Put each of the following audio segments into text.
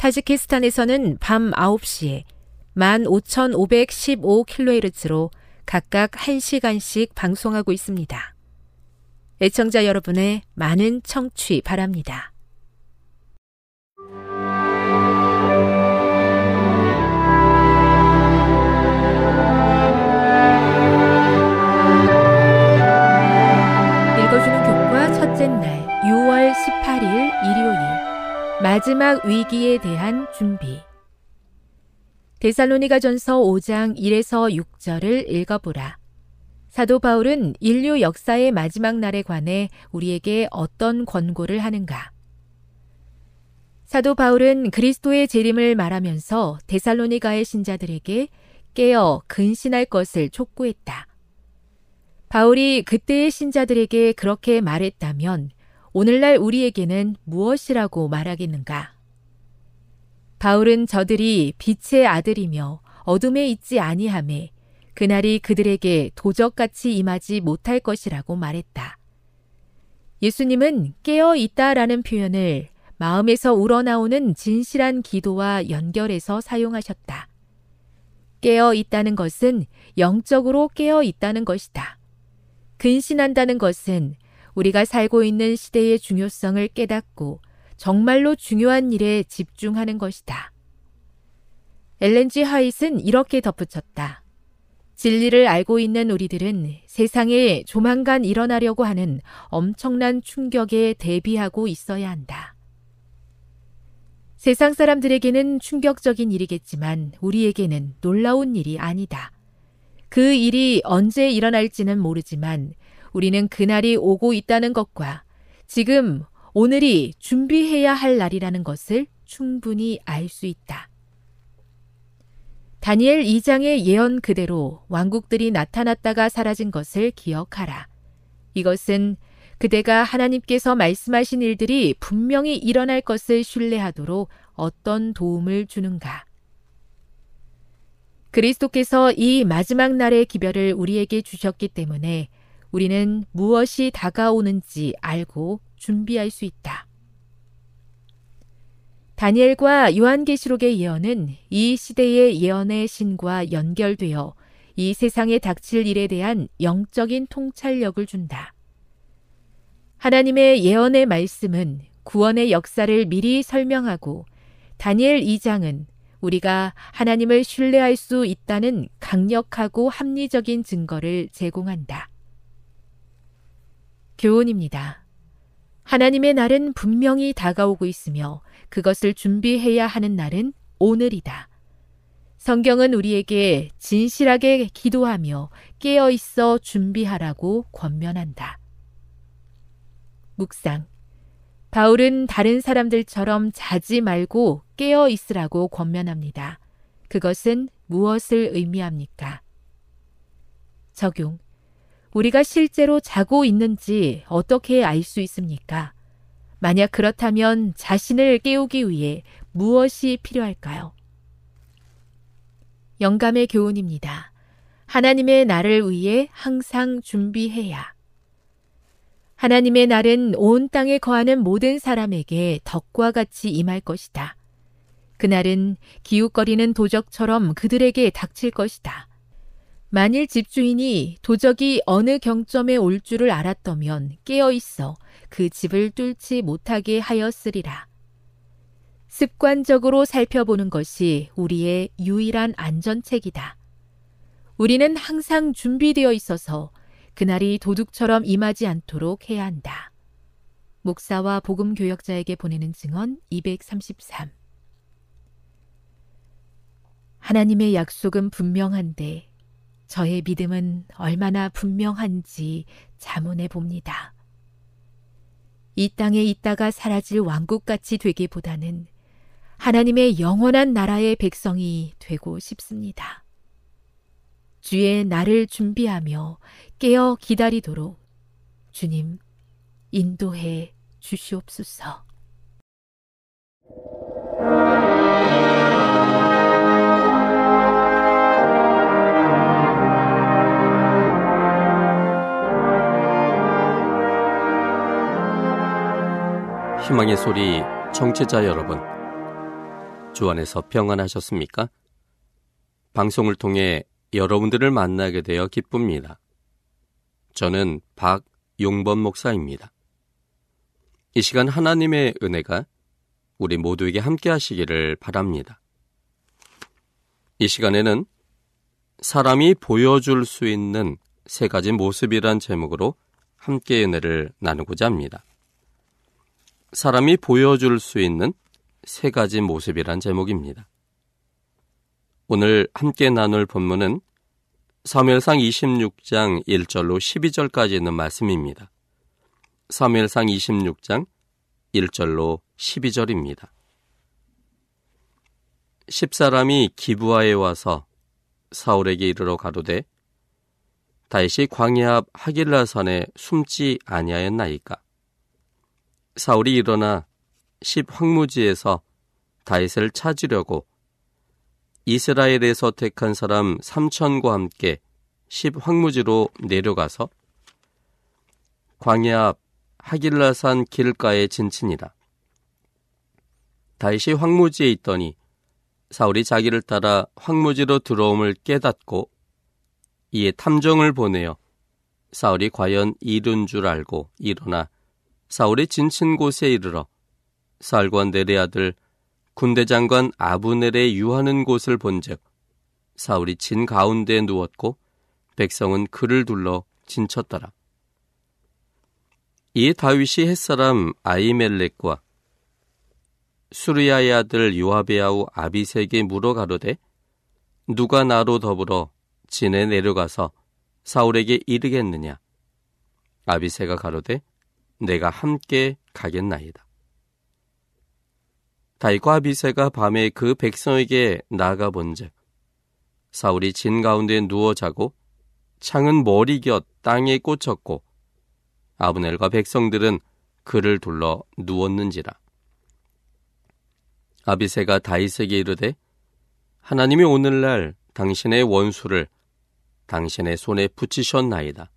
타지키스탄에서는 밤 9시에 15,515kHz로 각각 1시간씩 방송하고 있습니다. 애청자 여러분의 많은 청취 바랍니다. 마지막 위기에 대한 준비 데살로니가 전서 5장 1에서 6절을 읽어보라. 사도 바울은 인류 역사의 마지막 날에 관해 우리에게 어떤 권고를 하는가? 사도 바울은 그리스도의 재림을 말하면서 데살로니가의 신자들에게 깨어 근신할 것을 촉구했다. 바울이 그때의 신자들에게 그렇게 말했다면 오늘날 우리에게는 무엇이라고 말하겠는가? 바울은 저들이 빛의 아들이며 어둠에 있지 아니함에 그날이 그들에게 도적같이 임하지 못할 것이라고 말했다. 예수님은 깨어 있다라는 표현을 마음에서 우러나오는 진실한 기도와 연결해서 사용하셨다. 깨어 있다는 것은 영적으로 깨어 있다는 것이다. 근신한다는 것은 우리가 살고 있는 시대의 중요성을 깨닫고 정말로 중요한 일에 집중하는 것이다. 엘렌지 하잇은 이렇게 덧붙였다. 진리를 알고 있는 우리들은 세상에 조만간 일어나려고 하는 엄청난 충격에 대비하고 있어야 한다. 세상 사람들에게는 충격적인 일이겠지만 우리에게는 놀라운 일이 아니다. 그 일이 언제 일어날지는 모르지만 우리는 그날이 오고 있다는 것과 지금 오늘이 준비해야 할 날이라는 것을 충분히 알 수 있다. 다니엘 2장의 예언 그대로 왕국들이 나타났다가 사라진 것을 기억하라. 이것은 그대가 하나님께서 말씀하신 일들이 분명히 일어날 것을 신뢰하도록 어떤 도움을 주는가. 그리스도께서 이 마지막 날의 기별을 우리에게 주셨기 때문에 우리는 무엇이 다가오는지 알고 준비할 수 있다. 다니엘과 요한계시록의 예언은 이 시대의 예언의 신과 연결되어 이 세상에 닥칠 일에 대한 영적인 통찰력을 준다. 하나님의 예언의 말씀은 구원의 역사를 미리 설명하고 다니엘 2장은 우리가 하나님을 신뢰할 수 있다는 강력하고 합리적인 증거를 제공한다. 교훈입니다. 하나님의 날은 분명히 다가오고 있으며 그것을 준비해야 하는 날은 오늘이다. 성경은 우리에게 진실하게 기도하며 깨어 있어 준비하라고 권면한다. 묵상. 바울은 다른 사람들처럼 자지 말고 깨어 있으라고 권면합니다. 그것은 무엇을 의미합니까? 적용. 우리가 실제로 자고 있는지 어떻게 알 수 있습니까? 만약 그렇다면 자신을 깨우기 위해 무엇이 필요할까요? 영감의 교훈입니다. 하나님의 날을 위해 항상 준비해야. 하나님의 날은 온 땅에 거하는 모든 사람에게 덕과 같이 임할 것이다. 그날은 기웃거리는 도적처럼 그들에게 닥칠 것이다. 만일 집주인이 도적이 어느 경점에 올 줄을 알았더면 깨어 있어 그 집을 뚫지 못하게 하였으리라. 습관적으로 살펴보는 것이 우리의 유일한 안전책이다. 우리는 항상 준비되어 있어서 그날이 도둑처럼 임하지 않도록 해야 한다. 목사와 복음 교역자에게 보내는 증언 233 하나님의 약속은 분명한데 저의 믿음은 얼마나 분명한지 자문해 봅니다. 이 땅에 있다가 사라질 왕국같이 되기보다는 하나님의 영원한 나라의 백성이 되고 싶습니다. 주의 나를 준비하며 깨어 기다리도록 주님 인도해 주시옵소서. 희망의 소리 청취자 여러분. 주 안에서 평안하셨습니까? 방송을 통해 여러분들을 만나게 되어 기쁩니다. 저는 박용범 목사입니다. 이 시간 하나님의 은혜가 우리 모두에게 함께 하시기를 바랍니다. 이 시간에는 사람이 보여줄 수 있는 세 가지 모습이란 제목으로 함께 은혜를 나누고자 합니다. 사람이 보여줄 수 있는 세 가지 모습이란 제목입니다. 오늘 함께 나눌 본문은 사무엘상 26장 1절로 12절까지 있는 말씀입니다. 사무엘상 26장 1절로 12절입니다. 십사람이 기부하에 와서 사울에게 이르러 가로되 다시 광야 앞 하길라산에 숨지 아니하였나이까 사울이 일어나 십 황무지에서 다윗을 찾으려고 이스라엘에서 택한 사람 삼천과 함께 십 황무지로 내려가서 광야 앞 하길라산 길가에 진친이라. 다윗이 황무지에 있더니 사울이 자기를 따라 황무지로 들어옴을 깨닫고 이에 탐정을 보내어 사울이 과연 이른 줄 알고 일어나 사울의 진친 곳에 이르러 살관 내레 아들 군대 장관 아브넬의 유하는 곳을 본즉 사울이 진 가운데 누웠고 백성은 그를 둘러 진쳤더라. 이에 다윗이 햇사람 아이멜렉과 수르야의 아들 요압의 아우 아비색에 물어 가로되 누가 나로 더불어 진에 내려가서 사울에게 이르겠느냐 아비세가 가로되 내가 함께 가겠나이다. 다윗과 아비세가 밤에 그 백성에게 나가 본즉 사울이 진 가운데 누워 자고 창은 머리 곁 땅에 꽂혔고 아브넬과 백성들은 그를 둘러 누웠는지라. 아비세가 다윗에게 이르되 하나님이 오늘날 당신의 원수를 당신의 손에 붙이셨나이다.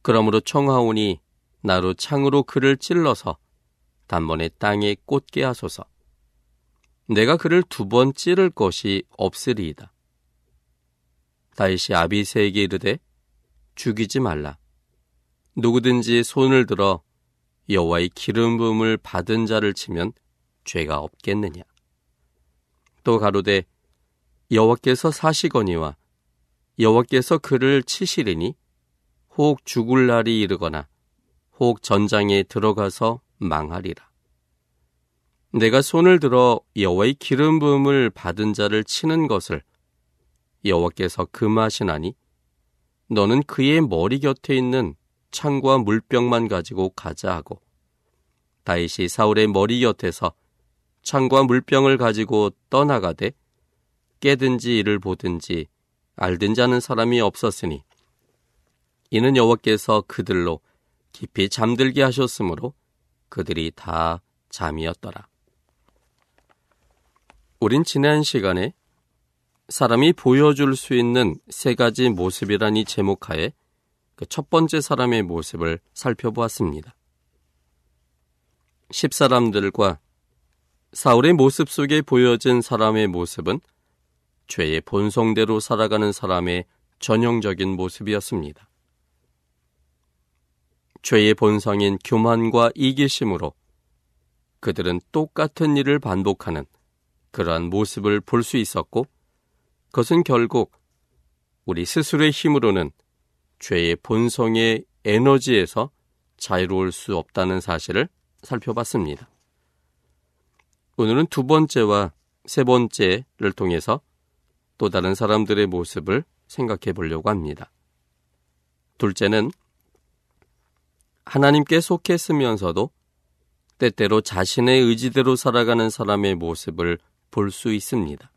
그러므로 청하오니 나로 창으로 그를 찔러서 단번에 땅에 꽂게 하소서. 내가 그를 두 번 찌를 것이 없으리이다. 다윗이 아비세에게 이르되 죽이지 말라. 누구든지 손을 들어 여호와의 기름 부음을 받은 자를 치면 죄가 없겠느냐. 또 가로되 여호와께서 사시거니와 여호와께서 그를 치시리니 혹 죽을 날이 이르거나 혹 전장에 들어가서 망하리라. 내가 손을 들어 여호와의 기름 부음을 받은 자를 치는 것을 여호와께서 금하시나니 너는 그의 머리 곁에 있는 창과 물병만 가지고 가자 하고 다윗이 사울의 머리 곁에서 창과 물병을 가지고 떠나가되 깨든지 이를 보든지 알든지 하는 사람이 없었으니 이는 여호와께서 그들로 깊이 잠들게 하셨으므로 그들이 다 잠이었더라. 우린 지난 시간에 사람이 보여줄 수 있는 세 가지 모습이라니 제목하에 그 첫 번째 사람의 모습을 살펴보았습니다. 십사람들과 사울의 모습 속에 보여진 사람의 모습은 죄의 본성대로 살아가는 사람의 전형적인 모습이었습니다. 죄의 본성인 교만과 이기심으로 그들은 똑같은 일을 반복하는 그러한 모습을 볼 수 있었고, 그것은 결국 우리 스스로의 힘으로는 죄의 본성의 에너지에서 자유로울 수 없다는 사실을 살펴봤습니다. 오늘은 두 번째와 세 번째를 통해서 또 다른 사람들의 모습을 생각해 보려고 합니다. 둘째는 하나님께 속했으면서도 때때로 자신의 의지대로 살아가는 사람의 모습을 볼 수 있습니다.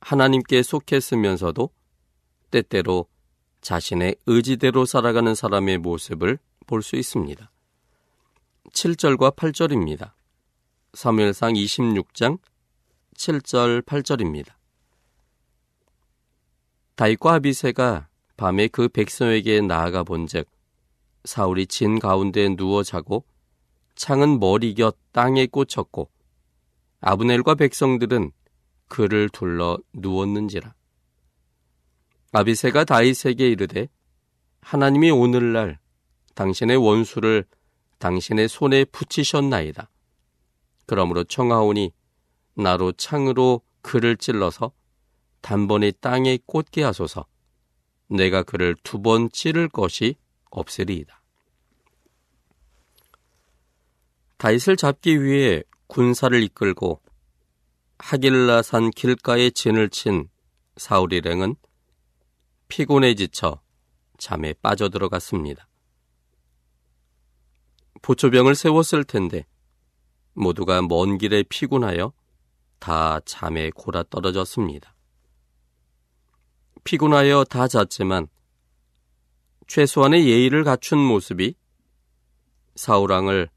하나님께 속했으면서도 때때로 자신의 의지대로 살아가는 사람의 모습을 볼 수 있습니다. 7절과 8절입니다. 사무엘상 26장 7절 8절입니다. 다윗과 아비세가 밤에 그 백성에게 나아가 본즉 사울이 진 가운데 누워 자고 창은 머리 곁 땅에 꽂혔고 아브넬과 백성들은 그를 둘러 누웠는지라. 아비세가 다윗에게 이르되 하나님이 오늘날 당신의 원수를 당신의 손에 붙이셨나이다. 그러므로 청하오니 나로 창으로 그를 찔러서 단번에 땅에 꽂게 하소서. 내가 그를 두 번 찌를 것이 없으리이다. 다윗을 잡기 위해 군사를 이끌고 하길라산 길가에 진을 친 사울 일행은 피곤에 지쳐 잠에 빠져들어갔습니다. 보초병을 세웠을 텐데 모두가 먼 길에 피곤하여 다 잠에 골아 떨어졌습니다. 피곤하여 다 잤지만 최소한의 예의를 갖춘 모습이 사우랑을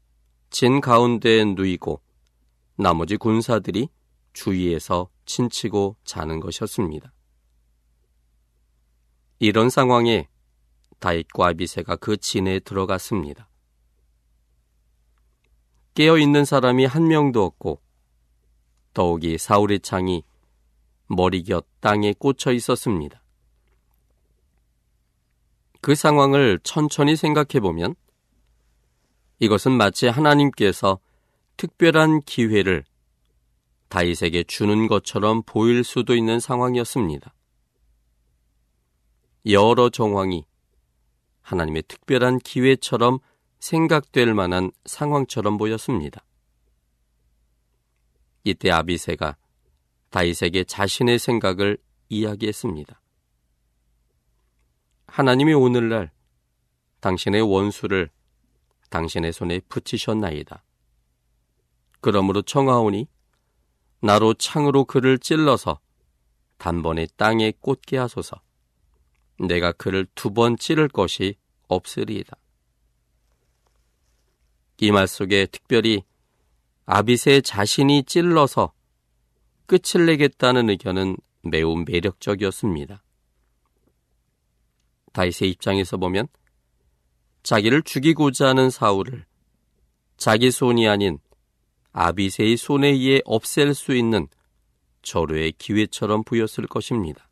진 가운데에 누이고 나머지 군사들이 주위에서 친치고 자는 것이었습니다. 이런 상황에 다윗과 아비세가 그 진에 들어갔습니다. 깨어 있는 사람이 한 명도 없고 더욱이 사울의 창이 머리 곁 땅에 꽂혀 있었습니다. 그 상황을 천천히 생각해 보면 이것은 마치 하나님께서 특별한 기회를 다윗에게 주는 것처럼 보일 수도 있는 상황이었습니다. 여러 정황이 하나님의 특별한 기회처럼 생각될 만한 상황처럼 보였습니다. 이때 아비세가 다윗에게 자신의 생각을 이야기했습니다. 하나님이 오늘날 당신의 원수를 당신의 손에 붙이셨나이다. 그러므로 청하오니 나로 창으로 그를 찔러서 단번에 땅에 꽂게 하소서. 내가 그를 두 번 찌를 것이 없으리이다. 이 말 속에 특별히 아비세 자신이 찔러서 끝을 내겠다는 의견은 매우 매력적이었습니다. 다윗의 입장에서 보면 자기를 죽이고자 하는 사울을 자기 손이 아닌 아비세의 손에 의해 없앨 수 있는 절호의 기회처럼 보였을 것입니다.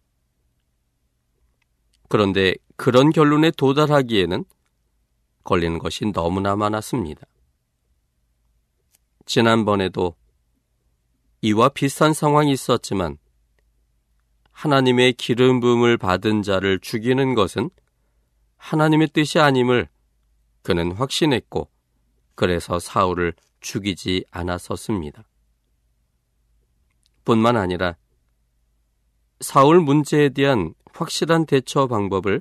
그런데 그런 결론에 도달하기에는 걸리는 것이 너무나 많았습니다. 지난번에도 이와 비슷한 상황이 있었지만 하나님의 기름 부음을 받은 자를 죽이는 것은 하나님의 뜻이 아님을 그는 확신했고 그래서 사울을 죽이지 않았었습니다. 뿐만 아니라 사울 문제에 대한 확실한 대처 방법을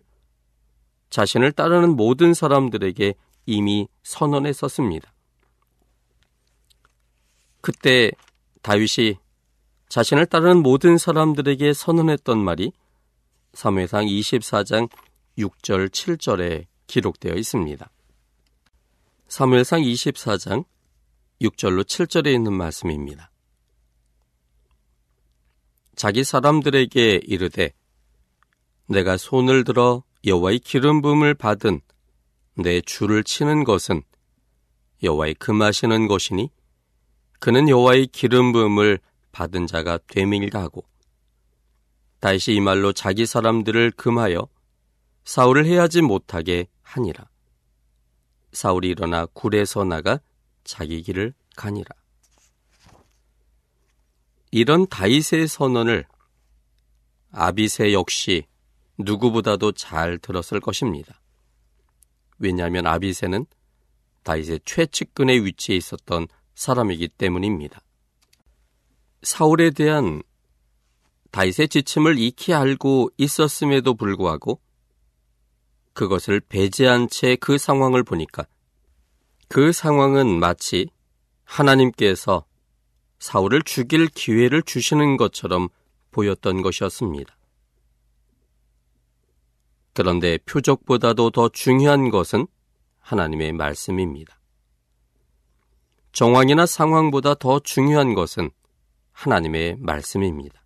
자신을 따르는 모든 사람들에게 이미 선언했었습니다. 그때 다윗이 자신을 따르는 모든 사람들에게 선언했던 말이 3회상 24장 6절 7절에 기록되어 있습니다. 3회상 24장 6절로 7절에 있는 말씀입니다. 자기 사람들에게 이르되 내가 손을 들어 여호와의 기름 부음을 받은 내 줄을 치는 것은 여호와의 금하시는 것이니 그는 여호와의 기름 부음을 받은 자가 되밀다 하고 다시 이 말로 자기 사람들을 금하여 사울을 해하지 못하게 하니라. 사울이 일어나 굴에서 나가 자기 길을 가니라. 이런 다윗의 선언을 아비세 역시 누구보다도 잘 들었을 것입니다. 왜냐하면 아비세는 다윗의 최측근의 위치에 있었던 사람이기 때문입니다. 사울에 대한 다윗의 지침을 익히 알고 있었음에도 불구하고 그것을 배제한 채 그 상황을 보니까 그 상황은 마치 하나님께서 사울을 죽일 기회를 주시는 것처럼 보였던 것이었습니다. 그런데 표적보다도 더 중요한 것은 하나님의 말씀입니다. 정황이나 상황보다 더 중요한 것은 하나님의 말씀입니다.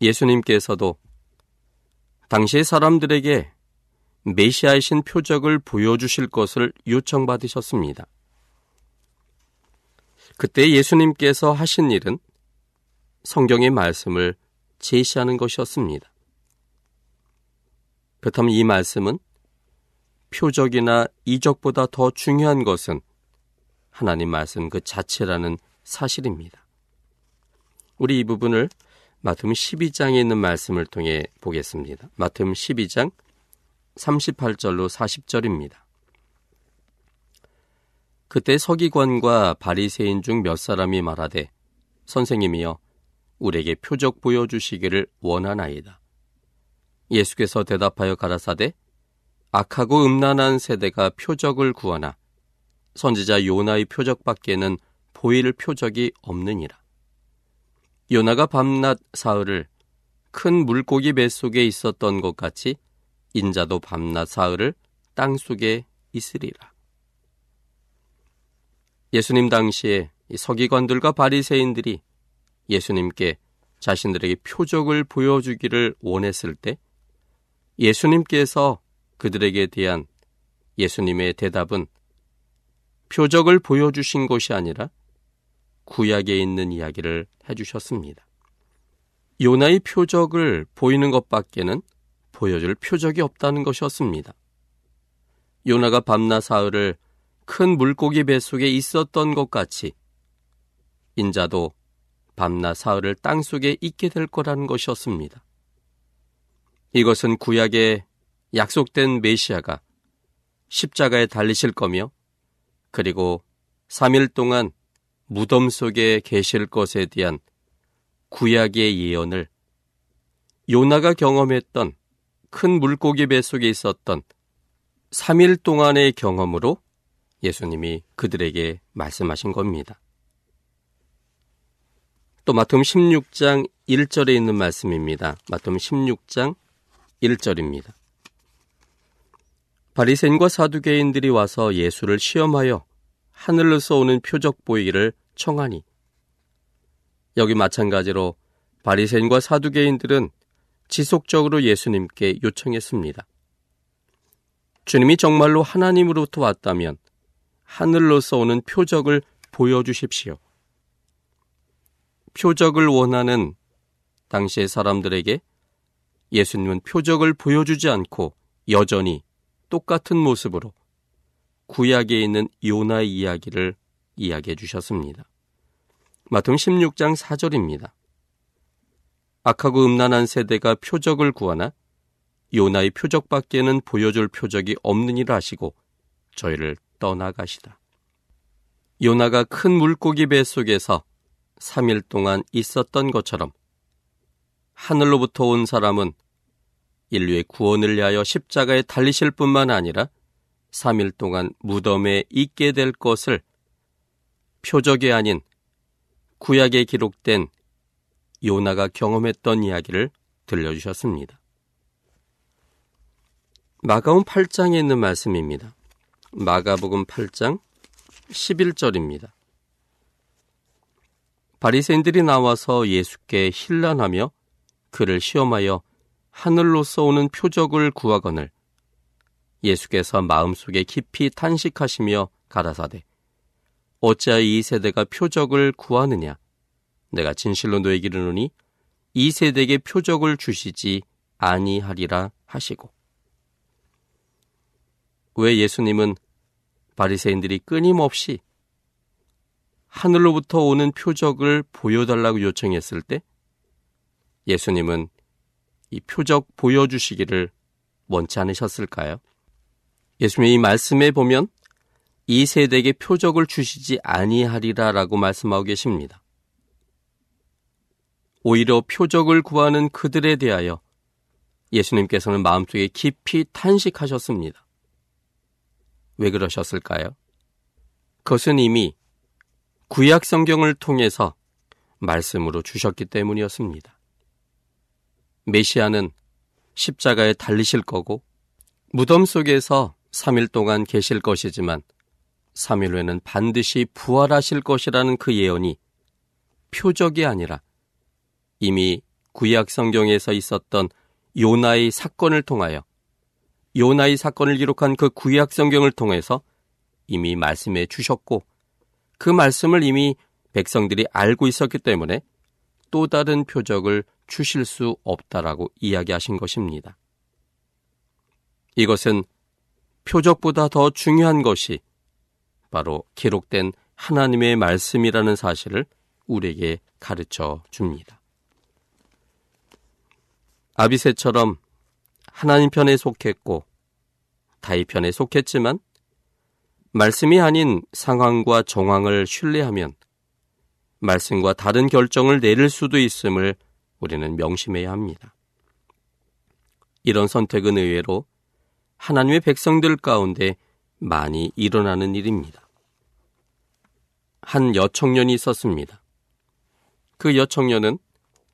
예수님께서도 당시의 사람들에게 메시아이신 표적을 보여주실 것을 요청받으셨습니다. 그때 예수님께서 하신 일은 성경의 말씀을 제시하는 것이었습니다. 그렇다면 이 말씀은 표적이나 이적보다 더 중요한 것은 하나님 말씀 그 자체라는 사실입니다. 우리 이 부분을 마태음 12장에 있는 말씀을 통해 보겠습니다. 마태음 12장 38절로 40절입니다. 그때 서기관과 바리새인 중 몇 사람이 말하되 선생님이여 우리에게 표적 보여 주시기를 원하나이다. 예수께서 대답하여 가라사대 악하고 음란한 세대가 표적을 구하나 선지자 요나의 표적밖에는 보일 표적이 없느니라. 요나가 밤낮 사흘을 큰 물고기 뱃속에 있었던 것 같이 인자도 밤낮 사흘을 땅 속에 있으리라. 예수님 당시에 서기관들과 바리새인들이 예수님께 자신들에게 표적을 보여주기를 원했을 때 예수님께서 그들에게 대한 예수님의 대답은 표적을 보여주신 것이 아니라 구약에 있는 이야기를 해주셨습니다. 요나의 표적을 보이는 것밖에는 보여줄 표적이 없다는 것이었습니다. 요나가 밤낮 사흘을 큰 물고기 뱃속에 있었던 것 같이 인자도 밤낮 사흘을 땅 속에 있게 될 거라는 것이었습니다. 이것은 구약에 약속된 메시아가 십자가에 달리실 거며 그리고 3일 동안 무덤 속에 계실 것에 대한 구약의 예언을 요나가 경험했던 큰 물고기 뱃속에 있었던 3일 동안의 경험으로 예수님이 그들에게 말씀하신 겁니다. 또 마태음 16장 1절에 있는 말씀입니다. 마태음 16장 1절입니다. 바리새인과 사두개인들이 와서 예수를 시험하여 하늘로서 오는 표적 보이기를 청하니 여기 마찬가지로 바리새인과 사두개인들은 지속적으로 예수님께 요청했습니다. 주님이 정말로 하나님으로부터 왔다면 하늘로서 오는 표적을 보여주십시오. 표적을 원하는 당시의 사람들에게 예수님은 표적을 보여주지 않고 여전히 똑같은 모습으로 구약에 있는 요나의 이야기를 이야기해 주셨습니다. 마태음 16장 4절입니다. 악하고 음란한 세대가 표적을 구하나 요나의 표적밖에는 보여줄 표적이 없느니라 하시고 저희를 떠나가시다. 요나가 큰 물고기 배 속에서 3일 동안 있었던 것처럼 하늘로부터 온 사람은 인류의 구원을 위하여 십자가에 달리실 뿐만 아니라 3일 동안 무덤에 있게 될 것을 표적이 아닌 구약에 기록된 요나가 경험했던 이야기를 들려주셨습니다. 마가음 8장에 있는 말씀입니다. 마가복음 8장 11절입니다. 바리새인들이 나와서 예수께 힐난하며 그를 시험하여 하늘로서 오는 표적을 구하거늘 예수께서 마음속에 깊이 탄식하시며 가라사대 어찌하여 이 세대가 표적을 구하느냐 내가 진실로 너에게 이르노니 이 세대에게 표적을 주시지 아니하리라 하시고 왜 예수님은 바리새인들이 끊임없이 하늘로부터 오는 표적을 보여달라고 요청했을 때 예수님은 이 표적 보여주시기를 원치 않으셨을까요? 예수님의 이 말씀에 보면 이 세대에게 표적을 주시지 아니하리라라고 말씀하고 계십니다. 오히려 표적을 구하는 그들에 대하여 예수님께서는 마음속에 깊이 탄식하셨습니다. 왜 그러셨을까요? 그것은 이미 구약 성경을 통해서 말씀으로 주셨기 때문이었습니다. 메시아는 십자가에 달리실 거고 무덤 속에서 3일 동안 계실 것이지만 3일 후에는 반드시 부활하실 것이라는 그 예언이 표적이 아니라 이미 구약 성경에서 있었던 요나의 사건을 통하여 요나의 사건을 기록한 그 구약 성경을 통해서 이미 말씀해 주셨고 그 말씀을 이미 백성들이 알고 있었기 때문에 또 다른 표적을 주실 수 없다라고 이야기하신 것입니다. 이것은 표적보다 더 중요한 것이 바로 기록된 하나님의 말씀이라는 사실을 우리에게 가르쳐 줍니다. 아비세처럼 하나님 편에 속했고 다이 편에 속했지만 말씀이 아닌 상황과 정황을 신뢰하면 말씀과 다른 결정을 내릴 수도 있음을 우리는 명심해야 합니다. 이런 선택은 의외로 하나님의 백성들 가운데 많이 일어나는 일입니다. 한 여청년이 있었습니다. 그 여청년은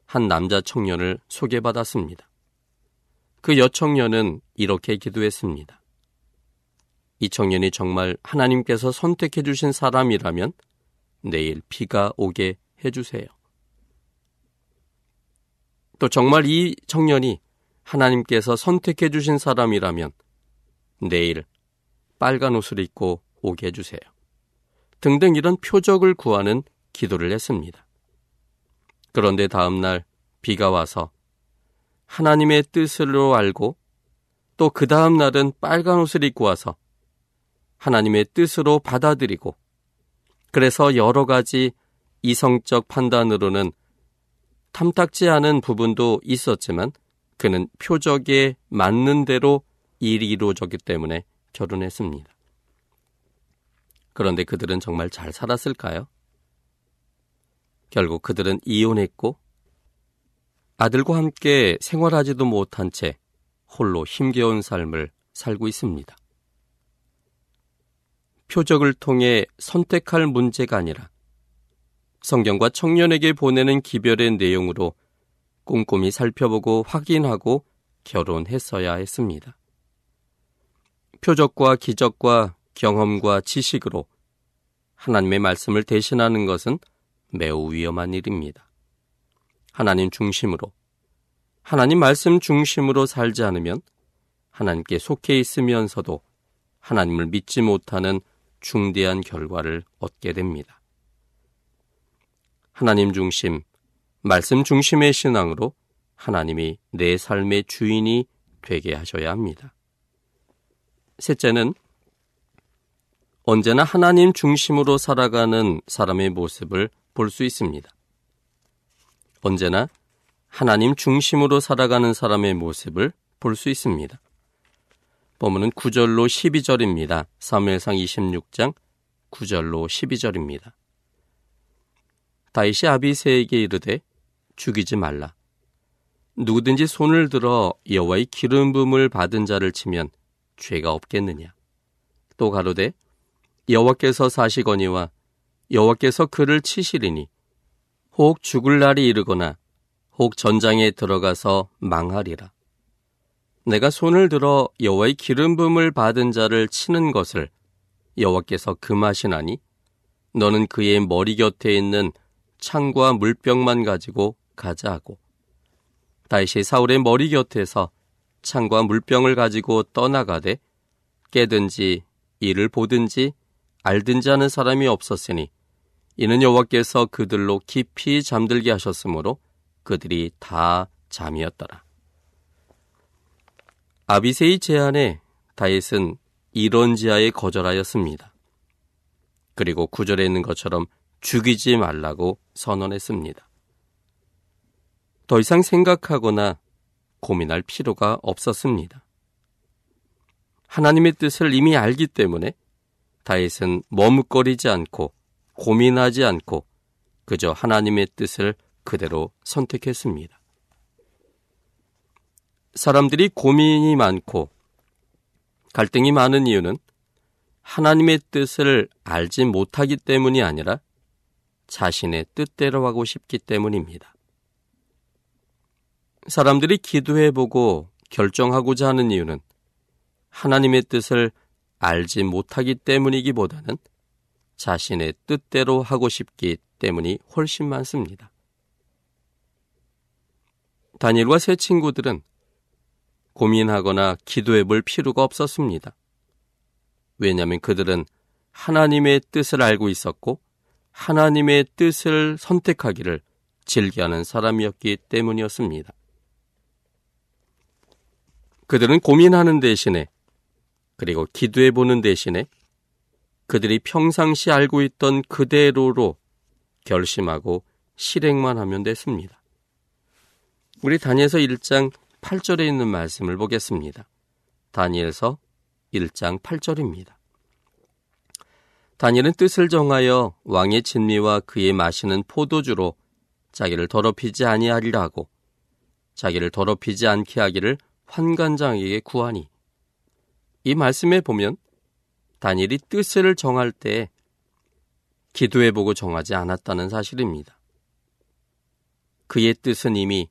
한 남자 청년을 소개받았습니다. 그 여청년은 이렇게 기도했습니다. 이 청년이 정말 하나님께서 선택해 주신 사람이라면 내일 비가 오게 해주세요. 또 정말 이 청년이 하나님께서 선택해 주신 사람이라면 내일 빨간 옷을 입고 오게 해주세요. 등등 이런 표적을 구하는 기도를 했습니다. 그런데 다음날 비가 와서 하나님의 뜻으로 알고 또 그 다음날은 빨간 옷을 입고 와서 하나님의 뜻으로 받아들이고 그래서 여러 가지 이성적 판단으로는 탐탁지 않은 부분도 있었지만 그는 표적에 맞는 대로 일이 이루어졌기 때문에 결혼했습니다. 그런데 그들은 정말 잘 살았을까요? 결국 그들은 이혼했고 아들과 함께 생활하지도 못한 채 홀로 힘겨운 삶을 살고 있습니다. 표적을 통해 선택할 문제가 아니라 성경과 청년에게 보내는 기별의 내용으로 꼼꼼히 살펴보고 확인하고 결혼했어야 했습니다. 표적과 기적과 경험과 지식으로 하나님의 말씀을 대신하는 것은 매우 위험한 일입니다. 하나님 중심으로, 하나님 말씀 중심으로 살지 않으면 하나님께 속해 있으면서도 하나님을 믿지 못하는 중대한 결과를 얻게 됩니다. 하나님 중심, 말씀 중심의 신앙으로 하나님이 내 삶의 주인이 되게 하셔야 합니다. 셋째는 언제나 하나님 중심으로 살아가는 사람의 모습을 볼 수 있습니다. 언제나 하나님 중심으로 살아가는 사람의 모습을 볼 수 있습니다. 본문은 9절로 12절입니다. 사무엘상 26장 9절로 12절입니다. 다윗이 아비세에게 이르되 죽이지 말라. 누구든지 손을 들어 여호와의 기름 부음을 받은 자를 치면 죄가 없겠느냐. 또 가로되 여호와께서 사시거니와 여호와께서 그를 치시리니 혹 죽을 날이 이르거나 혹 전장에 들어가서 망하리라. 내가 손을 들어 여호와의 기름 부음을 받은 자를 치는 것을 여호와께서 금하시나니 너는 그의 머리 곁에 있는 창과 물병만 가지고 가자 하고 다시 사울의 머리 곁에서 창과 물병을 가지고 떠나가되 깨든지 이를 보든지 알든지 하는 사람이 없었으니 이는 여호와께서 그들로 깊이 잠들게 하셨으므로 그들이 다 잠이었더라. 아비세의 제안에 다윗은 이런 지하에 거절하였습니다. 그리고 구절에 있는 것처럼 죽이지 말라고 선언했습니다. 더 이상 생각하거나 고민할 필요가 없었습니다. 하나님의 뜻을 이미 알기 때문에 다윗은 머뭇거리지 않고 고민하지 않고 그저 하나님의 뜻을 그대로 선택했습니다. 사람들이 고민이 많고 갈등이 많은 이유는 하나님의 뜻을 알지 못하기 때문이 아니라 자신의 뜻대로 하고 싶기 때문입니다. 사람들이 기도해보고 결정하고자 하는 이유는 하나님의 뜻을 알지 못하기 때문이기보다는 자신의 뜻대로 하고 싶기 때문이 훨씬 많습니다. 다니엘과 세 친구들은 고민하거나 기도해 볼 필요가 없었습니다. 왜냐하면 그들은 하나님의 뜻을 알고 있었고 하나님의 뜻을 선택하기를 즐겨하는 사람이었기 때문이었습니다. 그들은 고민하는 대신에 그리고 기도해 보는 대신에 그들이 평상시 알고 있던 그대로로 결심하고 실행만 하면 됐습니다. 우리 다니엘서 1장 8절에 있는 말씀을 보겠습니다. 다니엘서 1장 8절입니다. 다니엘은 뜻을 정하여 왕의 진미와 그의 마시는 포도주로 자기를 더럽히지 아니하리라 하고 자기를 더럽히지 않게 하기를 환관장에게 구하니 이 말씀에 보면 다니엘이 뜻을 정할 때 기도해보고 정하지 않았다는 사실입니다. 그의 뜻은 이미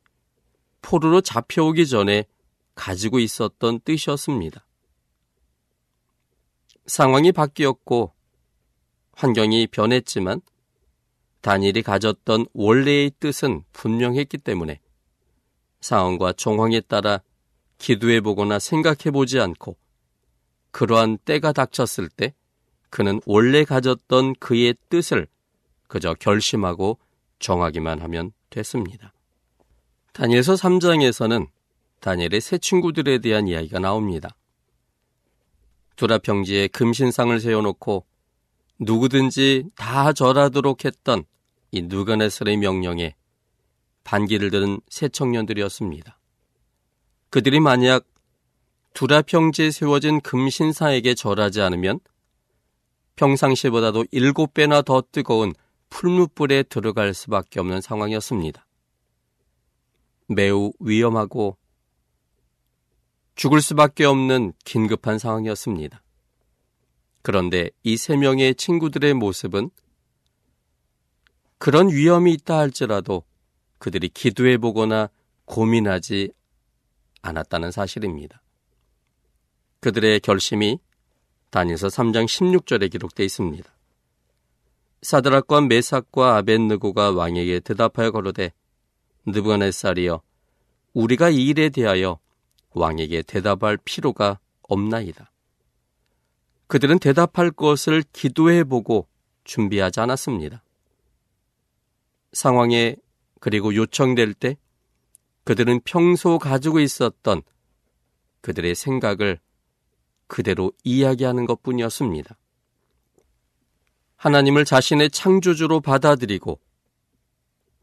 포로로 잡혀오기 전에 가지고 있었던 뜻이었습니다. 상황이 바뀌었고 환경이 변했지만 다니엘이 가졌던 원래의 뜻은 분명했기 때문에 상황과 정황에 따라 기도해 보거나 생각해 보지 않고 그러한 때가 닥쳤을 때 그는 원래 가졌던 그의 뜻을 그저 결심하고 정하기만 하면 됐습니다. 다니엘서 3장에서는 다니엘의 새 친구들에 대한 이야기가 나옵니다. 두라 평지에 금신상을 세워놓고 누구든지 다 절하도록 했던 이 누가네스의 명령에 반기를 드는 새 청년들이었습니다. 그들이 만약 두라 평지에 세워진 금신사에게 절하지 않으면 평상시보다도 일곱 배나 더 뜨거운 풀무불에 들어갈 수밖에 없는 상황이었습니다. 매우 위험하고 죽을 수밖에 없는 긴급한 상황이었습니다. 그런데 이 세 명의 친구들의 모습은 그런 위험이 있다 할지라도 그들이 기도해 보거나 고민하지 않았다는 사실입니다. 그들의 결심이 다니서 3장 16절에 기록되어 있습니다. 사드락과 메삭과 아벤느고가 왕에게 대답하여 거르되 느부갓네살이여 우리가 이 일에 대하여 왕에게 대답할 필요가 없나이다. 그들은 대답할 것을 기도해 보고 준비하지 않았습니다. 상황에 그리고 요청될 때 그들은 평소 가지고 있었던 그들의 생각을 그대로 이야기하는 것 뿐이었습니다. 하나님을 자신의 창조주로 받아들이고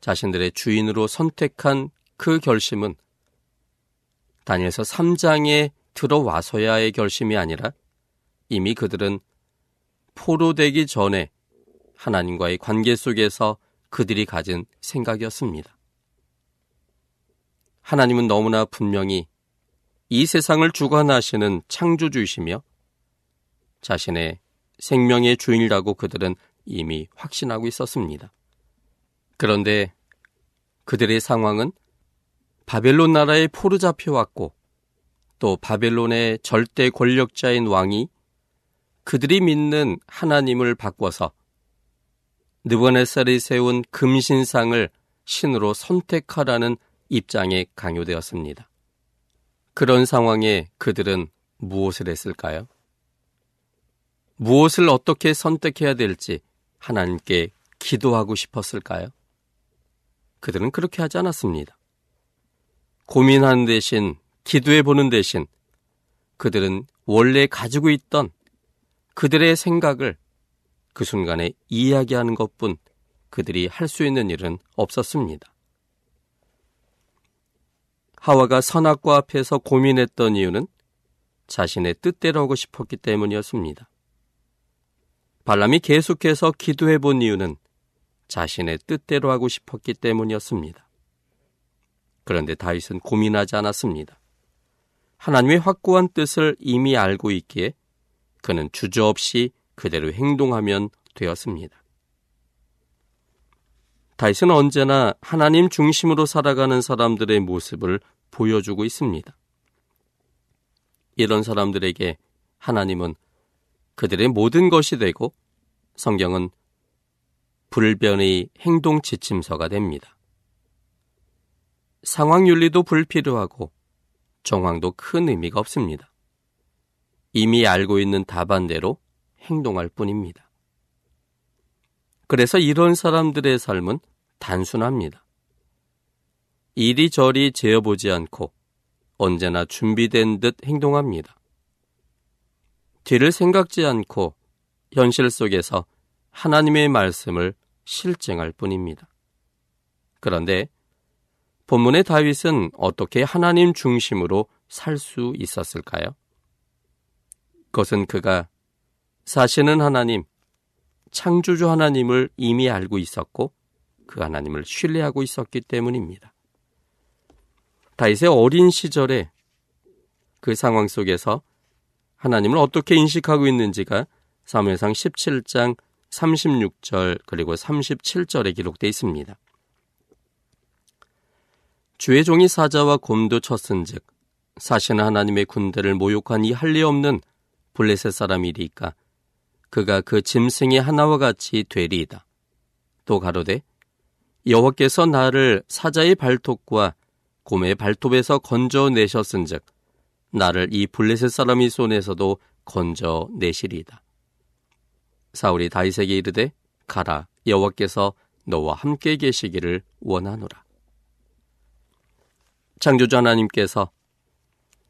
자신들의 주인으로 선택한 그 결심은 다니엘서 3장의 들어와서야의 결심이 아니라 이미 그들은 포로되기 전에 하나님과의 관계 속에서 그들이 가진 생각이었습니다. 하나님은 너무나 분명히 이 세상을 주관하시는 창조주이시며 자신의 생명의 주인이라고 그들은 이미 확신하고 있었습니다. 그런데 그들의 상황은 바벨론 나라의 포로 잡혀왔고 또 바벨론의 절대 권력자인 왕이 그들이 믿는 하나님을 바꿔서 느부갓네살이 세운 금신상을 신으로 선택하라는 입장에 강요되었습니다. 그런 상황에 그들은 무엇을 했을까요? 무엇을 어떻게 선택해야 될지 하나님께 기도하고 싶었을까요? 그들은 그렇게 하지 않았습니다. 고민하는 대신 기도해 보는 대신 그들은 원래 가지고 있던 그들의 생각을 그 순간에 이야기하는 것 뿐 그들이 할 수 있는 일은 없었습니다. 하와가 선악과 앞에서 고민했던 이유는 자신의 뜻대로 하고 싶었기 때문이었습니다. 발람이 계속해서 기도해 본 이유는 자신의 뜻대로 하고 싶었기 때문이었습니다. 그런데 다윗은 고민하지 않았습니다. 하나님의 확고한 뜻을 이미 알고 있기에 그는 주저없이 그대로 행동하면 되었습니다. 다윗은 언제나 하나님 중심으로 살아가는 사람들의 모습을 보여주고 있습니다. 이런 사람들에게 하나님은 그들의 모든 것이 되고 성경은 불변의 행동 지침서가 됩니다. 상황 윤리도 불필요하고 정황도 큰 의미가 없습니다. 이미 알고 있는 답안대로 행동할 뿐입니다. 그래서 이런 사람들의 삶은 단순합니다. 이리저리 재어보지 않고 언제나 준비된 듯 행동합니다. 뒤를 생각지 않고 현실 속에서 하나님의 말씀을 실증할 뿐입니다. 그런데 본문의 다윗은 어떻게 하나님 중심으로 살 수 있었을까요? 그것은 그가 사시는 하나님, 창조주 하나님을 이미 알고 있었고 그 하나님을 신뢰하고 있었기 때문입니다. 다윗의 어린 시절에 그 상황 속에서 하나님을 어떻게 인식하고 있는지가 사무엘상 17장 36절 그리고 37절에 기록되어 있습니다. 주의 종이 사자와 곰도 쳤은즉 사시는 하나님의 군대를 모욕한 이 할리 없는 블레셋 사람이리까 그가 그 짐승의 하나와 같이 되리이다. 또 가로되 여호와께서 나를 사자의 발톱과 곰의 발톱에서 건져내셨은즉 나를 이 블레셋 사람의 손에서도 건져내시리이다. 사울이 다윗에게 이르되 가라 여호와께서 너와 함께 계시기를 원하노라. 창조주 하나님께서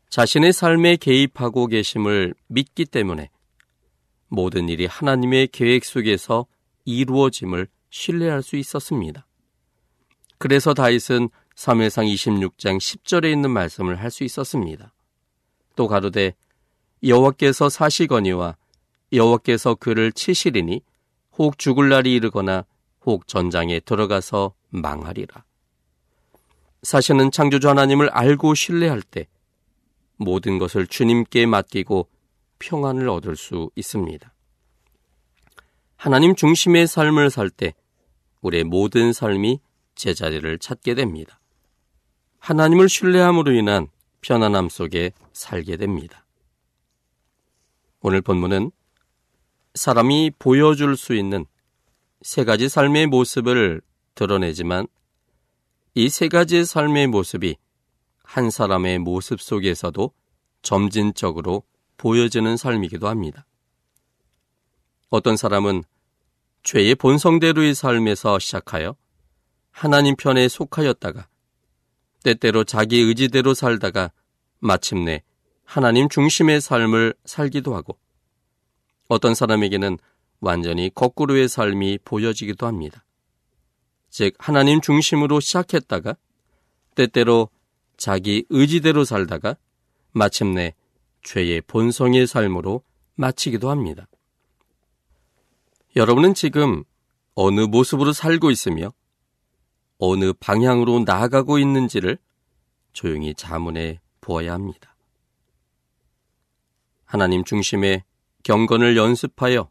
자신의 삶에 개입하고 계심을 믿기 때문에 모든 일이 하나님의 계획 속에서 이루어짐을 신뢰할 수 있었습니다. 그래서 다윗은 3회상 26장 10절에 있는 말씀을 할 수 있었습니다. 또 가로되 여호와께서 사시거니와 여호와께서 그를 치시리니 혹 죽을 날이 이르거나 혹 전장에 들어가서 망하리라. 사실은 창조주 하나님을 알고 신뢰할 때 모든 것을 주님께 맡기고 평안을 얻을 수 있습니다. 하나님 중심의 삶을 살 때 우리의 모든 삶이 제자리를 찾게 됩니다. 하나님을 신뢰함으로 인한 편안함 속에 살게 됩니다. 오늘 본문은 사람이 보여줄 수 있는 세 가지 삶의 모습을 드러내지만 이 세 가지의 삶의 모습이 한 사람의 모습 속에서도 점진적으로 보여지는 삶이기도 합니다. 어떤 사람은 죄의 본성대로의 삶에서 시작하여 하나님 편에 속하였다가 때때로 자기 의지대로 살다가 마침내 하나님 중심의 삶을 살기도 하고 어떤 사람에게는 완전히 거꾸로의 삶이 보여지기도 합니다. 즉, 하나님 중심으로 시작했다가 때때로 자기 의지대로 살다가 마침내 죄의 본성의 삶으로 마치기도 합니다. 여러분은 지금 어느 모습으로 살고 있으며 어느 방향으로 나아가고 있는지를 조용히 자문해 보아야 합니다. 하나님 중심의 경건을 연습하여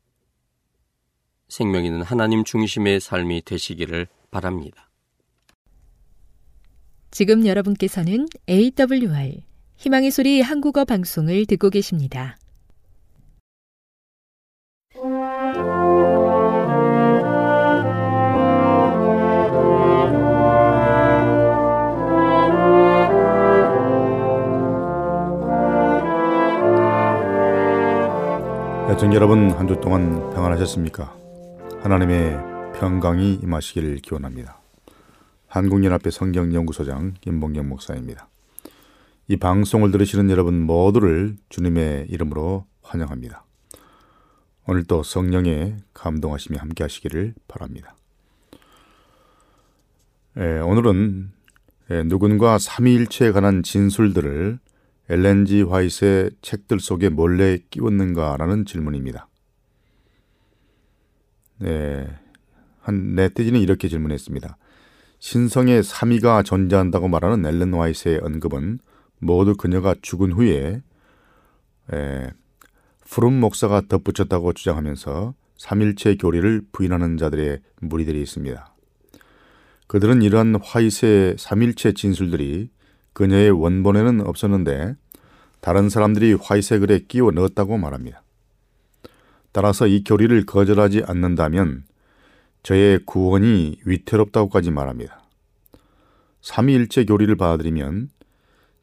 생명 있는 하나님 중심의 삶이 되시기를 바랍니다. 지금 여러분께서는 AWR 희망의 소리 한국어 방송을 듣고 계십니다. 애청 여러분 한 주 동안 평안하셨습니까? 하나님의 평강이 임하시기를 기원합니다. 한국연합회 성경연구소장 김봉경 목사입니다. 이 방송을 들으시는 여러분 모두를 주님의 이름으로 환영합니다. 오늘도 성령의 감동하심이 함께 하시기를 바랍니다. 에, 오늘은 에, 누군가 삼위일체에 관한 진술들을 엘렌지 화이트의 책들 속에 몰래 끼웠는가라는 질문입니다. 네, 한 네티즌이 이렇게 질문했습니다. 신성의 3위가 존재한다고 말하는 엘렌 화이트의 언급은 모두 그녀가 죽은 후에 에, 푸른 목사가 덧붙였다고 주장하면서 삼일체 교리를 부인하는 자들의 무리들이 있습니다. 그들은 이러한 화이트의 삼일체 진술들이 그녀의 원본에는 없었는데 다른 사람들이 화이세 글에 끼워 넣었다고 말합니다. 따라서 이 교리를 거절하지 않는다면 저의 구원이 위태롭다고까지 말합니다. 삼위일체 교리를 받아들이면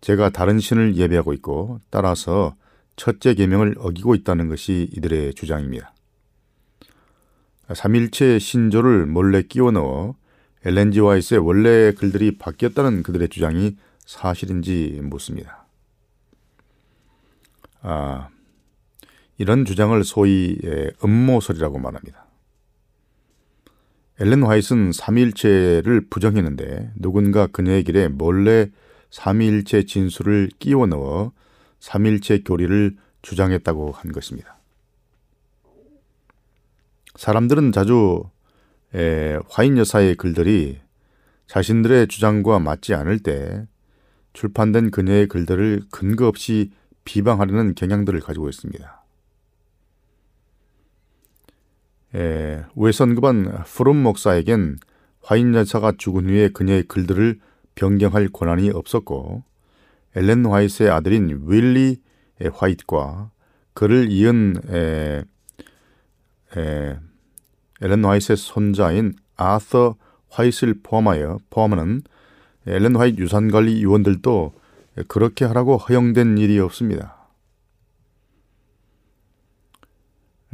제가 다른 신을 예배하고 있고 따라서 첫째 계명을 어기고 있다는 것이 이들의 주장입니다. 삼일체 신조를 몰래 끼워 넣어 엘렌지 와이스의 원래 글들이 바뀌었다는 그들의 주장이 사실인지 묻습니다. 아, 이런 주장을 소위 음모설이라고 말합니다. 엘렌 화이트는 삼위일체를 부정했는데 누군가 그녀의 길에 몰래 삼위일체 진술을 끼워 넣어 삼위일체 교리를 주장했다고 한 것입니다. 사람들은 자주 에, 화인 여사의 글들이 자신들의 주장과 맞지 않을 때 출판된 그녀의 글들을 근거 없이 비방하려는 경향들을 가지고 있습니다. 에, 외선급한 프롬 목사에겐 화인 여사가 죽은 후에 그녀의 글들을 변경할 권한이 없었고 엘렌 화이트의 아들인 윌리 화이트과 그를 이은 에, 에, 엘렌 화이트의 손자인 아서 화이트를 포함하여 포함하는 엘렌 화이트 유산관리 위원들도 그렇게 하라고 허용된 일이 없습니다.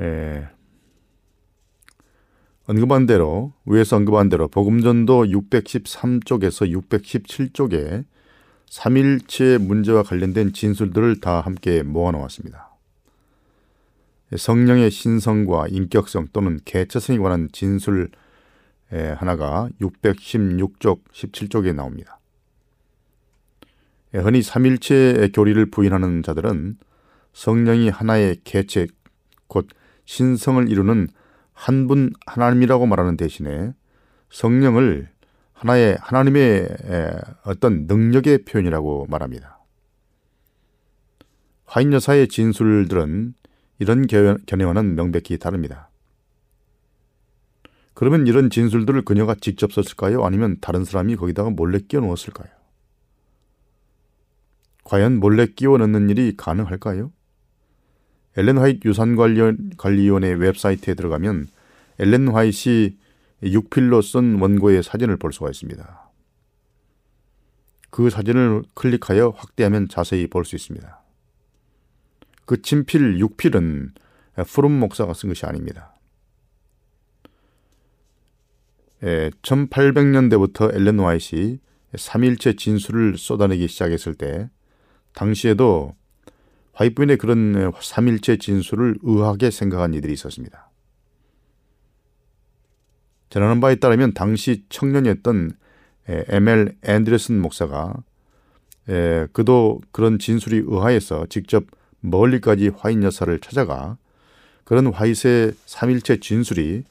에, 언급한 대로 위에서 언급한 대로 복음전도 613쪽에서 617쪽에 3일체 문제와 관련된 진술들을 다 함께 모아놓았습니다. 성령의 신성과 인격성 또는 개체성에 관한 진술 하나가 616쪽, 17쪽에 나옵니다. 흔히 삼일체의 교리를 부인하는 자들은 성령이 하나의 개체, 곧 신성을 이루는 한 분 하나님이라고 말하는 대신에 성령을 하나의 하나님의 어떤 능력의 표현이라고 말합니다. 화인 여사의 진술들은 이런 견해와는 명백히 다릅니다. 그러면 이런 진술들을 그녀가 직접 썼을까요? 아니면 다른 사람이 거기다가 몰래 끼워 넣었을까요? 과연 몰래 끼워 넣는 일이 가능할까요? 엘렌 화이트 유산관리위원회 웹사이트에 들어가면 엘렌 화이트이 6필로 쓴 원고의 사진을 볼 수가 있습니다. 그 사진을 클릭하여 확대하면 자세히 볼 수 있습니다. 그 친필 6필은 프롬 목사가 쓴 것이 아닙니다. 1800년대부터 엘렌 화이트이 3일째 진술을 쏟아내기 시작했을 때 당시에도 화이트부인의 그런 3일째 진술을 의하게 생각한 이들이 있었습니다. 전하는 바에 따르면 당시 청년이었던 M.L. 앤드레슨 목사가 그도 그런 진술이 의하여서 직접 멀리까지 화인 여사를 찾아가 그런 화이트의 삼일체 진술이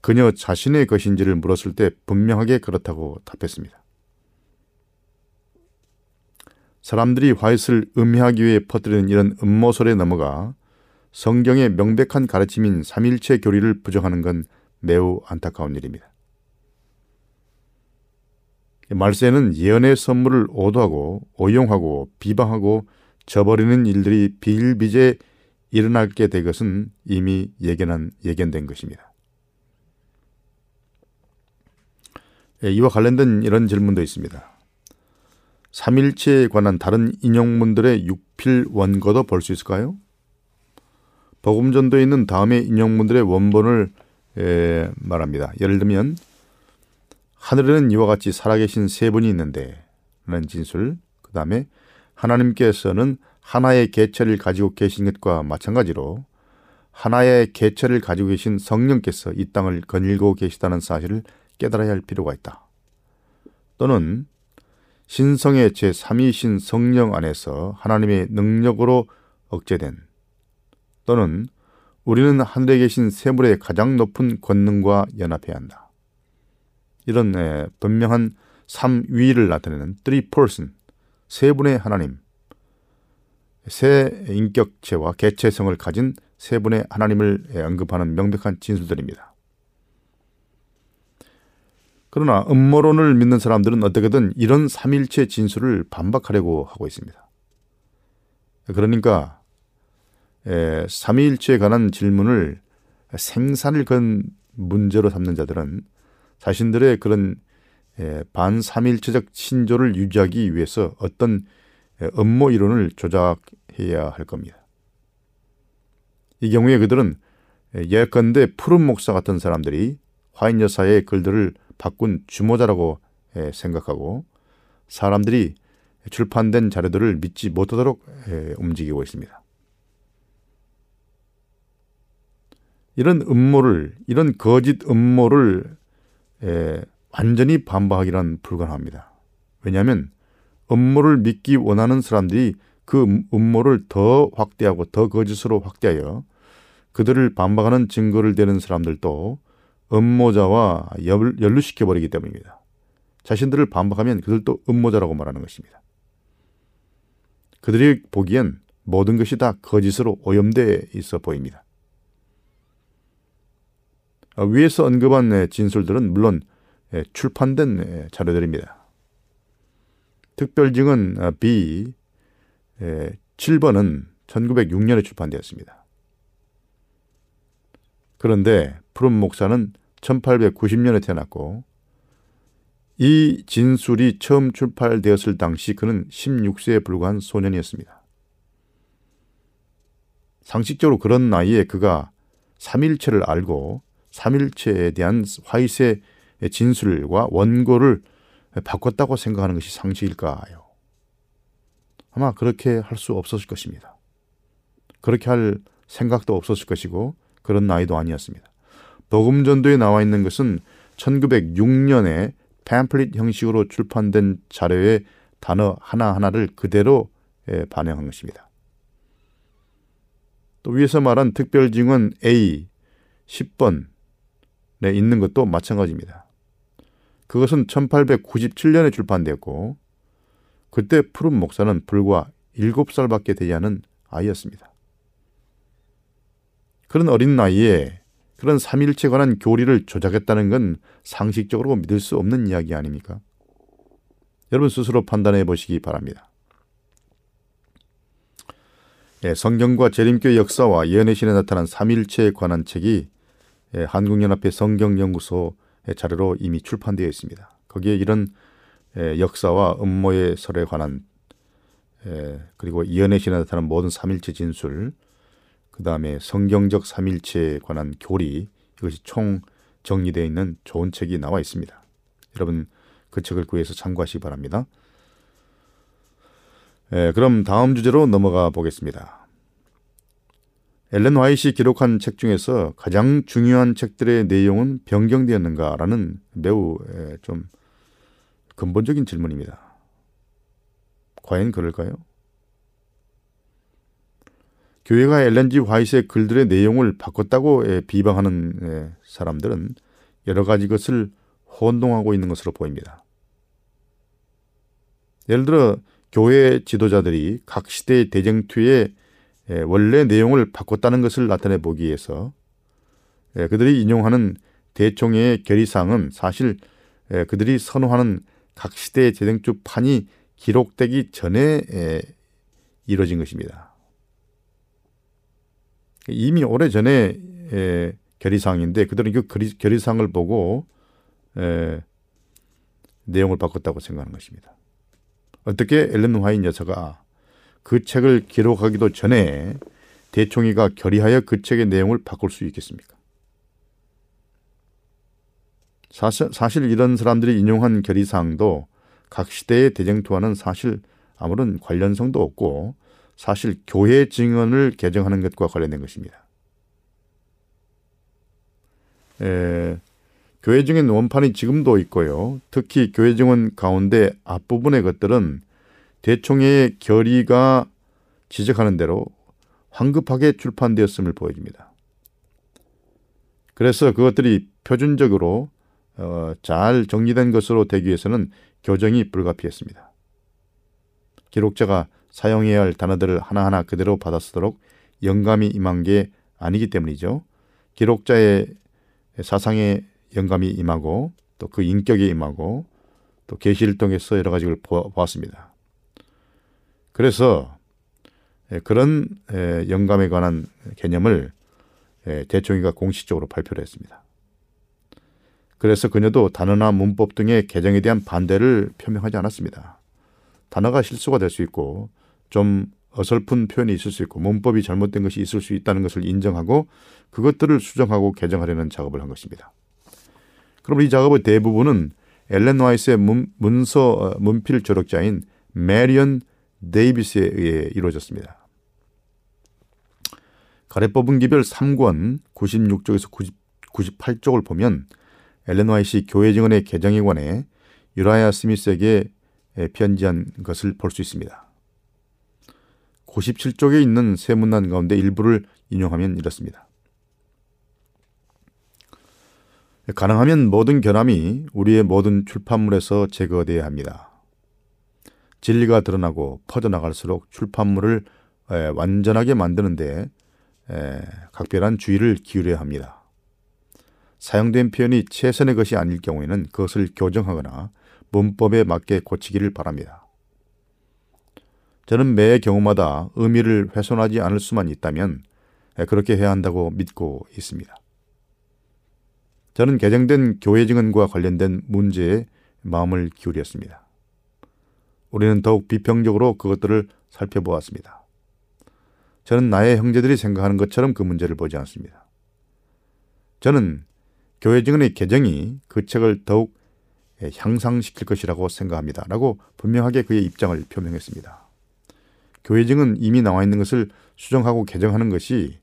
그녀 자신의 것인지를 물었을 때 분명하게 그렇다고 답했습니다. 사람들이 화이트를 음해하기 위해 퍼뜨리는 이런 음모설에 넘어가 성경의 명백한 가르침인 삼일체 교리를 부정하는 건 매우 안타까운 일입니다. 말세는 예언의 선물을 오도하고 오용하고 비방하고 저버리는 일들이 비일비재 일어나게 될 것은 이미 예견한 예견된 것입니다. 이와 관련된 이런 질문도 있습니다. 삼일체에 관한 다른 인용문들의 육필 원고도 볼 수 있을까요? 복음전도에 있는 다음의 인용문들의 원본을 에, 말합니다. 예를 들면 하늘에는 이와 같이 살아계신 세 분이 있는데 라는 진술 그 다음에 하나님께서는 하나의 개체를 가지고 계신 것과 마찬가지로 하나의 개체를 가지고 계신 성령께서 이 땅을 거닐고 계시다는 사실을 깨달아야 할 필요가 있다. 또는 신성의 제3위신 성령 안에서 하나님의 능력으로 억제된 또는 우리는 하늘에 계신 세물의 가장 높은 권능과 연합해야 한다. 이런 분명한 삼위를 나타내는 three person, 세 분의 하나님, 세 인격체와 개체성을 가진 세 분의 하나님을 언급하는 명백한 진술들입니다. 그러나 음모론을 믿는 사람들은 어떻게든 이런 삼일체 진술을 반박하려고 하고 있습니다. 그러니까 삼위일체에 관한 질문을 생산을 건 문제로 삼는 자들은 자신들의 그런 반삼일체적 신조를 유지하기 위해서 어떤 음모 이론을 조작해야 할 겁니다. 이 경우에 그들은 예컨대 푸른 목사 같은 사람들이 화인 여사의 글들을 바꾼 주모자라고 생각하고 사람들이 출판된 자료들을 믿지 못하도록 움직이고 있습니다. 이런 음모를 이런 거짓 음모를 완전히 반박하기란 불가능합니다. 왜냐하면 음모를 믿기 원하는 사람들이 그 음, 음모를 더 확대하고 더 거짓으로 확대하여 그들을 반박하는 증거를 대는 사람들도 음모자와 연루시켜 버리기 때문입니다. 자신들을 반박하면 그들도 음모자라고 말하는 것입니다. 그들이 보기엔 모든 것이 다 거짓으로 오염되어 있어 보입니다. 위에서 언급한 진술들은 물론 출판된 자료들입니다. 특별증은 B 7번은 1906년에 출판되었습니다. 그런데 푸른 목사는 1890년에 태어났고 이 진술이 처음 출판되었을 당시 그는 16세에 불과한 소년이었습니다. 상식적으로 그런 나이에 그가 삼일체를 알고 삼일체에 대한 화이세 진술과 원고를 바꿨다고 생각하는 것이 상식일까요? 아마 그렇게 할 수 없었을 것입니다. 그렇게 할 생각도 없었을 것이고 그런 나이도 아니었습니다. 복음전도에 나와 있는 것은 1906년에 팸플릿 형식으로 출판된 자료의 단어 하나하나를 그대로 반영한 것입니다. 또 위에서 말한 특별 증언 A 10번에 있는 것도 마찬가지입니다. 그것은 1897년에 출판되었고 그때 푸른 목사는 불과 7살밖에 되지 않은 아이였습니다. 그런 어린 나이에 그런 삼일체 관한 교리를 조작했다는 건 상식적으로 믿을 수 없는 이야기 아닙니까? 여러분 스스로 판단해 보시기 바랍니다. 예, 성경과 재림교 역사와 예언의 신에 나타난 삼일체에 관한 책이 예, 한국연합회 성경연구소 자료로 이미 출판되어 있습니다. 거기에 이런 예, 역사와 음모의 설에 관한 예, 그리고 예언의 신에 나타난 모든 삼일체 진술 그 다음에 성경적 삼일체에 관한 교리 이것이 총 정리되어 있는 좋은 책이 나와 있습니다. 여러분 그 책을 구해서 참고하시기 바랍니다. 예, 그럼 다음 주제로 넘어가 보겠습니다. 엘렌 화이시 기록한 책 중에서 가장 중요한 책들의 내용은 변경되었는가라는 매우 예, 좀 근본적인 질문입니다. 과연 그럴까요? 교회가 엘렌 지 화이트의 글들의 내용을 바꿨다고 예, 비방하는 예, 사람들은 여러 가지 것을 혼동하고 있는 것으로 보입니다. 예를 들어 교회 지도자들이 각 시대의 대쟁투의 예, 원래 내용을 바꿨다는 것을 나타내 보기 위해서 그들이 인용하는 대총회의 결의사항은 사실 그들이 선호하는 각 시대의 대쟁투 판이 기록되기 전에 이루어진 것입니다. 이미 오래 전에 결의사항인데 그들은 그 결의사항을 보고 에, 내용을 바꿨다고 생각하는 것입니다. 어떻게 엘렌 화인 여사가 그 책을 기록하기도 전에 대총회가 결의하여 그 책의 내용을 바꿀 수 있겠습니까? 사실, 사실 이런 사람들이 인용한 결의사항도 각 시대의 대쟁투와는 사실 아무런 관련성도 없고 사실 교회 증언을 개정하는 것과 관련된 것입니다. 에, 교회 증언 원판이 지금도 있고요. 특히 교회 증언 가운데 앞부분의 것들은 대총회의 결의가 지적하는 대로 황급하게 출판되었음을 보여줍니다. 그래서 그것들이 표준적으로 어, 잘 정리된 것으로 되기 위해서는 교정이 불가피했습니다. 기록자가 사용해야 할 단어들을 하나하나 그대로 받아 쓰도록 영감이 임한 게 아니기 때문이죠. 기록자의 사상에 영감이 임하고 또 그 인격이 임하고 또 계시를 통해서 여러 가지를 보았습니다. 그래서 그런 영감에 관한 개념을 대총회가 공식적으로 발표를 했습니다. 그래서 그녀도 단어나 문법 등의 개정에 대한 반대를 표명하지 않았습니다. 단어가 실수가 될 수 있고 좀 어설픈 표현이 있을 수 있고 문법이 잘못된 것이 있을 수 있다는 것을 인정하고 그것들을 수정하고 개정하려는 작업을 한 것입니다. 그럼 이 작업의 대부분은 엘렌 화잇의 문, 문서 어, 문필 조력자인 메리언 데이비스에 의해 이루어졌습니다. 가려 뽑은 기별 3권 96쪽에서 90, 98쪽을 보면 엘렌 화잇이 교회 증언의 개정에 관해 유라이아 스미스에게 편지한 것을 볼 수 있습니다. 97쪽에 있는 세 문단 가운데 일부를 인용하면 이렇습니다. 가능하면 모든 결함이 우리의 모든 출판물에서 제거되어야 합니다. 진리가 드러나고 퍼져나갈수록 출판물을 완전하게 만드는데 각별한 주의를 기울여야 합니다. 사용된 표현이 최선의 것이 아닐 경우에는 그것을 교정하거나 문법에 맞게 고치기를 바랍니다. 저는 매 경우마다 의미를 훼손하지 않을 수만 있다면 그렇게 해야 한다고 믿고 있습니다. 저는 개정된 교회 증언과 관련된 문제에 마음을 기울였습니다. 우리는 더욱 비평적으로 그것들을 살펴보았습니다. 저는 나의 형제들이 생각하는 것처럼 그 문제를 보지 않습니다. 저는 교회 증언의 개정이 그 책을 더욱 향상시킬 것이라고 생각합니다. 라고 분명하게 그의 입장을 표명했습니다. 교회 증은 이미 나와 있는 것을 수정하고 개정하는 것이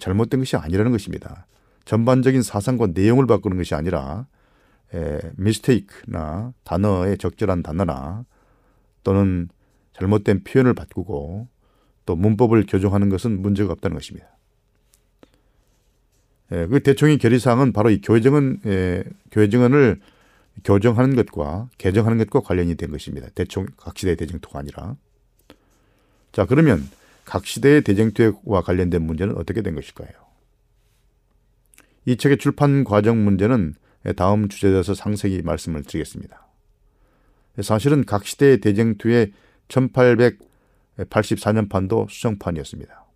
잘못된 것이 아니라는 것입니다. 전반적인 사상과 내용을 바꾸는 것이 아니라 에, 미스테이크나 단어의 적절한 단어나 또는 잘못된 표현을 바꾸고 또 문법을 교정하는 것은 문제가 없다는 것입니다. 예, 그 대총의 결의사항은 바로 이 교정은 예, 교정을 교정하는 것과 개정하는 것과 관련이 된 것입니다. 대총 각 시대의 대쟁투가 아니라. 자 그러면 각 시대의 대쟁투와 관련된 문제는 어떻게 된 것일까요? 이 책의 출판 과정 문제는 다음 주제에 대해서 상세히 말씀을 드리겠습니다. 사실은 각 시대의 대쟁투의 1884년판도 수정판이었습니다.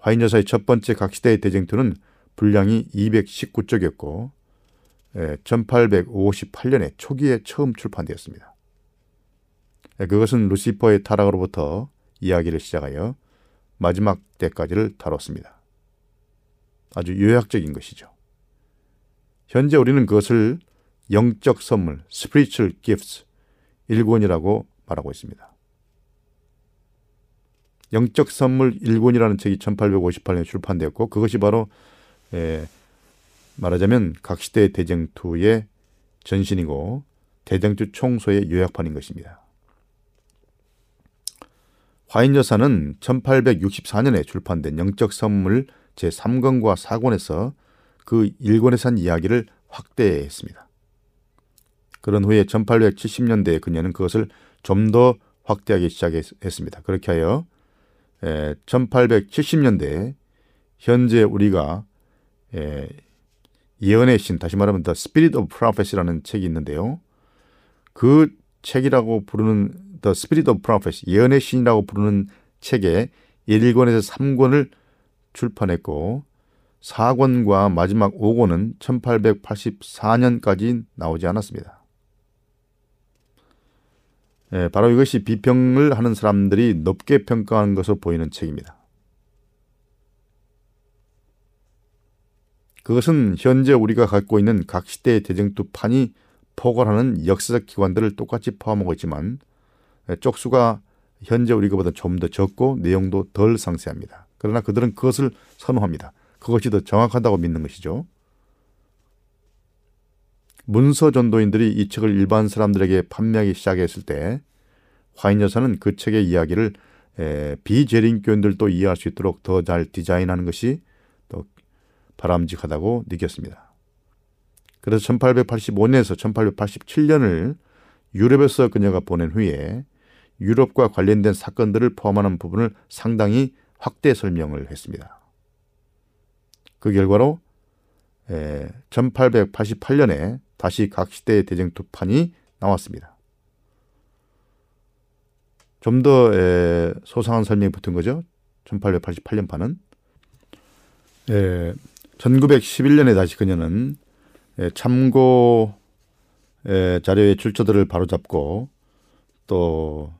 화인 여사의 첫 번째 각 시대의 대쟁투는 분량이 219쪽이었고 1858년에 초기에 처음 출판되었습니다. 예, 그것은 루시퍼의 타락으로부터 이야기를 시작하여 마지막 때까지를 다뤘습니다. 아주 요약적인 것이죠. 현재 우리는 그것을 영적 선물, spiritual gifts, 일권이라고 말하고 있습니다. 영적 선물 일권이라는 책이 1858년에 출판되었고 그것이 바로 에, 말하자면 각 시대 대쟁투의 전신이고 대쟁투 총소의 요약판인 것입니다. 화인 여사는 1864년에 출판된 영적 선물 제3권과 4권에서 그 1권에서 한 이야기를 확대했습니다. 그런 후에 1870년대에 그녀는 그것을 좀 더 확대하기 시작했습니다. 그렇게 하여 1870년대에 현재 우리가 예언의 신, 다시 말하면 The Spirit of Prophecy라는 책이 있는데요. 그 책이라고 부르는 The Spirit of Prophecy, 예언의 신이라고 부르는 책에 1권에서 3권을 출판했고 4권과 마지막 5권은 1884년까지 나오지 않았습니다. 예, 바로 이것이 비평을 하는 사람들이 높게 평가하는 것으로 보이는 책입니다. 그것은 현재 우리가 갖고 있는 각 시대의 대쟁투판이 포괄하는 역사적 기관들을 똑같이 포함하고 있지만 예, 쪽수가 현재 우리가 보다 좀 더 적고 내용도 덜 상세합니다. 그러나 그들은 그것을 선호합니다. 그것이 더 정확하다고 믿는 것이죠. 문서 전도인들이 이 책을 일반 사람들에게 판매하기 시작했을 때 화인 여사는 그 책의 이야기를 비재림교인들도 이해할 수 있도록 더 잘 디자인하는 것이 더 바람직하다고 느꼈습니다. 그래서 1885년에서 1887년을 유럽에서 그녀가 보낸 후에 유럽과 관련된 사건들을 포함하는 부분을 상당히 확대 설명을 했습니다. 그 결과로 1888년에 다시 각 시대의 대쟁 투판이 나왔습니다. 좀 더 소상한 설명이 붙은 거죠. 1888년 판은. 1911년에 다시 그녀는 참고 자료의 출처들을 바로잡고 또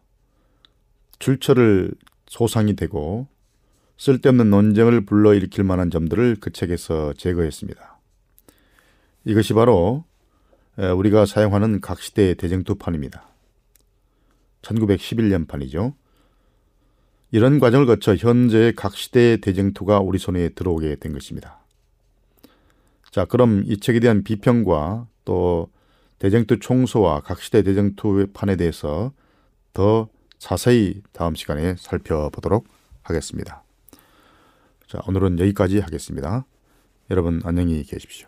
출처를 소상이 되고 쓸데없는 논쟁을 불러일으킬 만한 점들을 그 책에서 제거했습니다. 이것이 바로 우리가 사용하는 각 시대의 대쟁투판입니다. 1911년 판이죠. 이런 과정을 거쳐 현재의 각 시대의 대쟁투가 우리 손에 들어오게 된 것입니다. 자, 그럼 이 책에 대한 비평과 또 대쟁투 총소와 각 시대 대쟁투 판에 대해서 더 자세히 다음 시간에 살펴보도록 하겠습니다. 자, 오늘은 여기까지 하겠습니다. 여러분 안녕히 계십시오.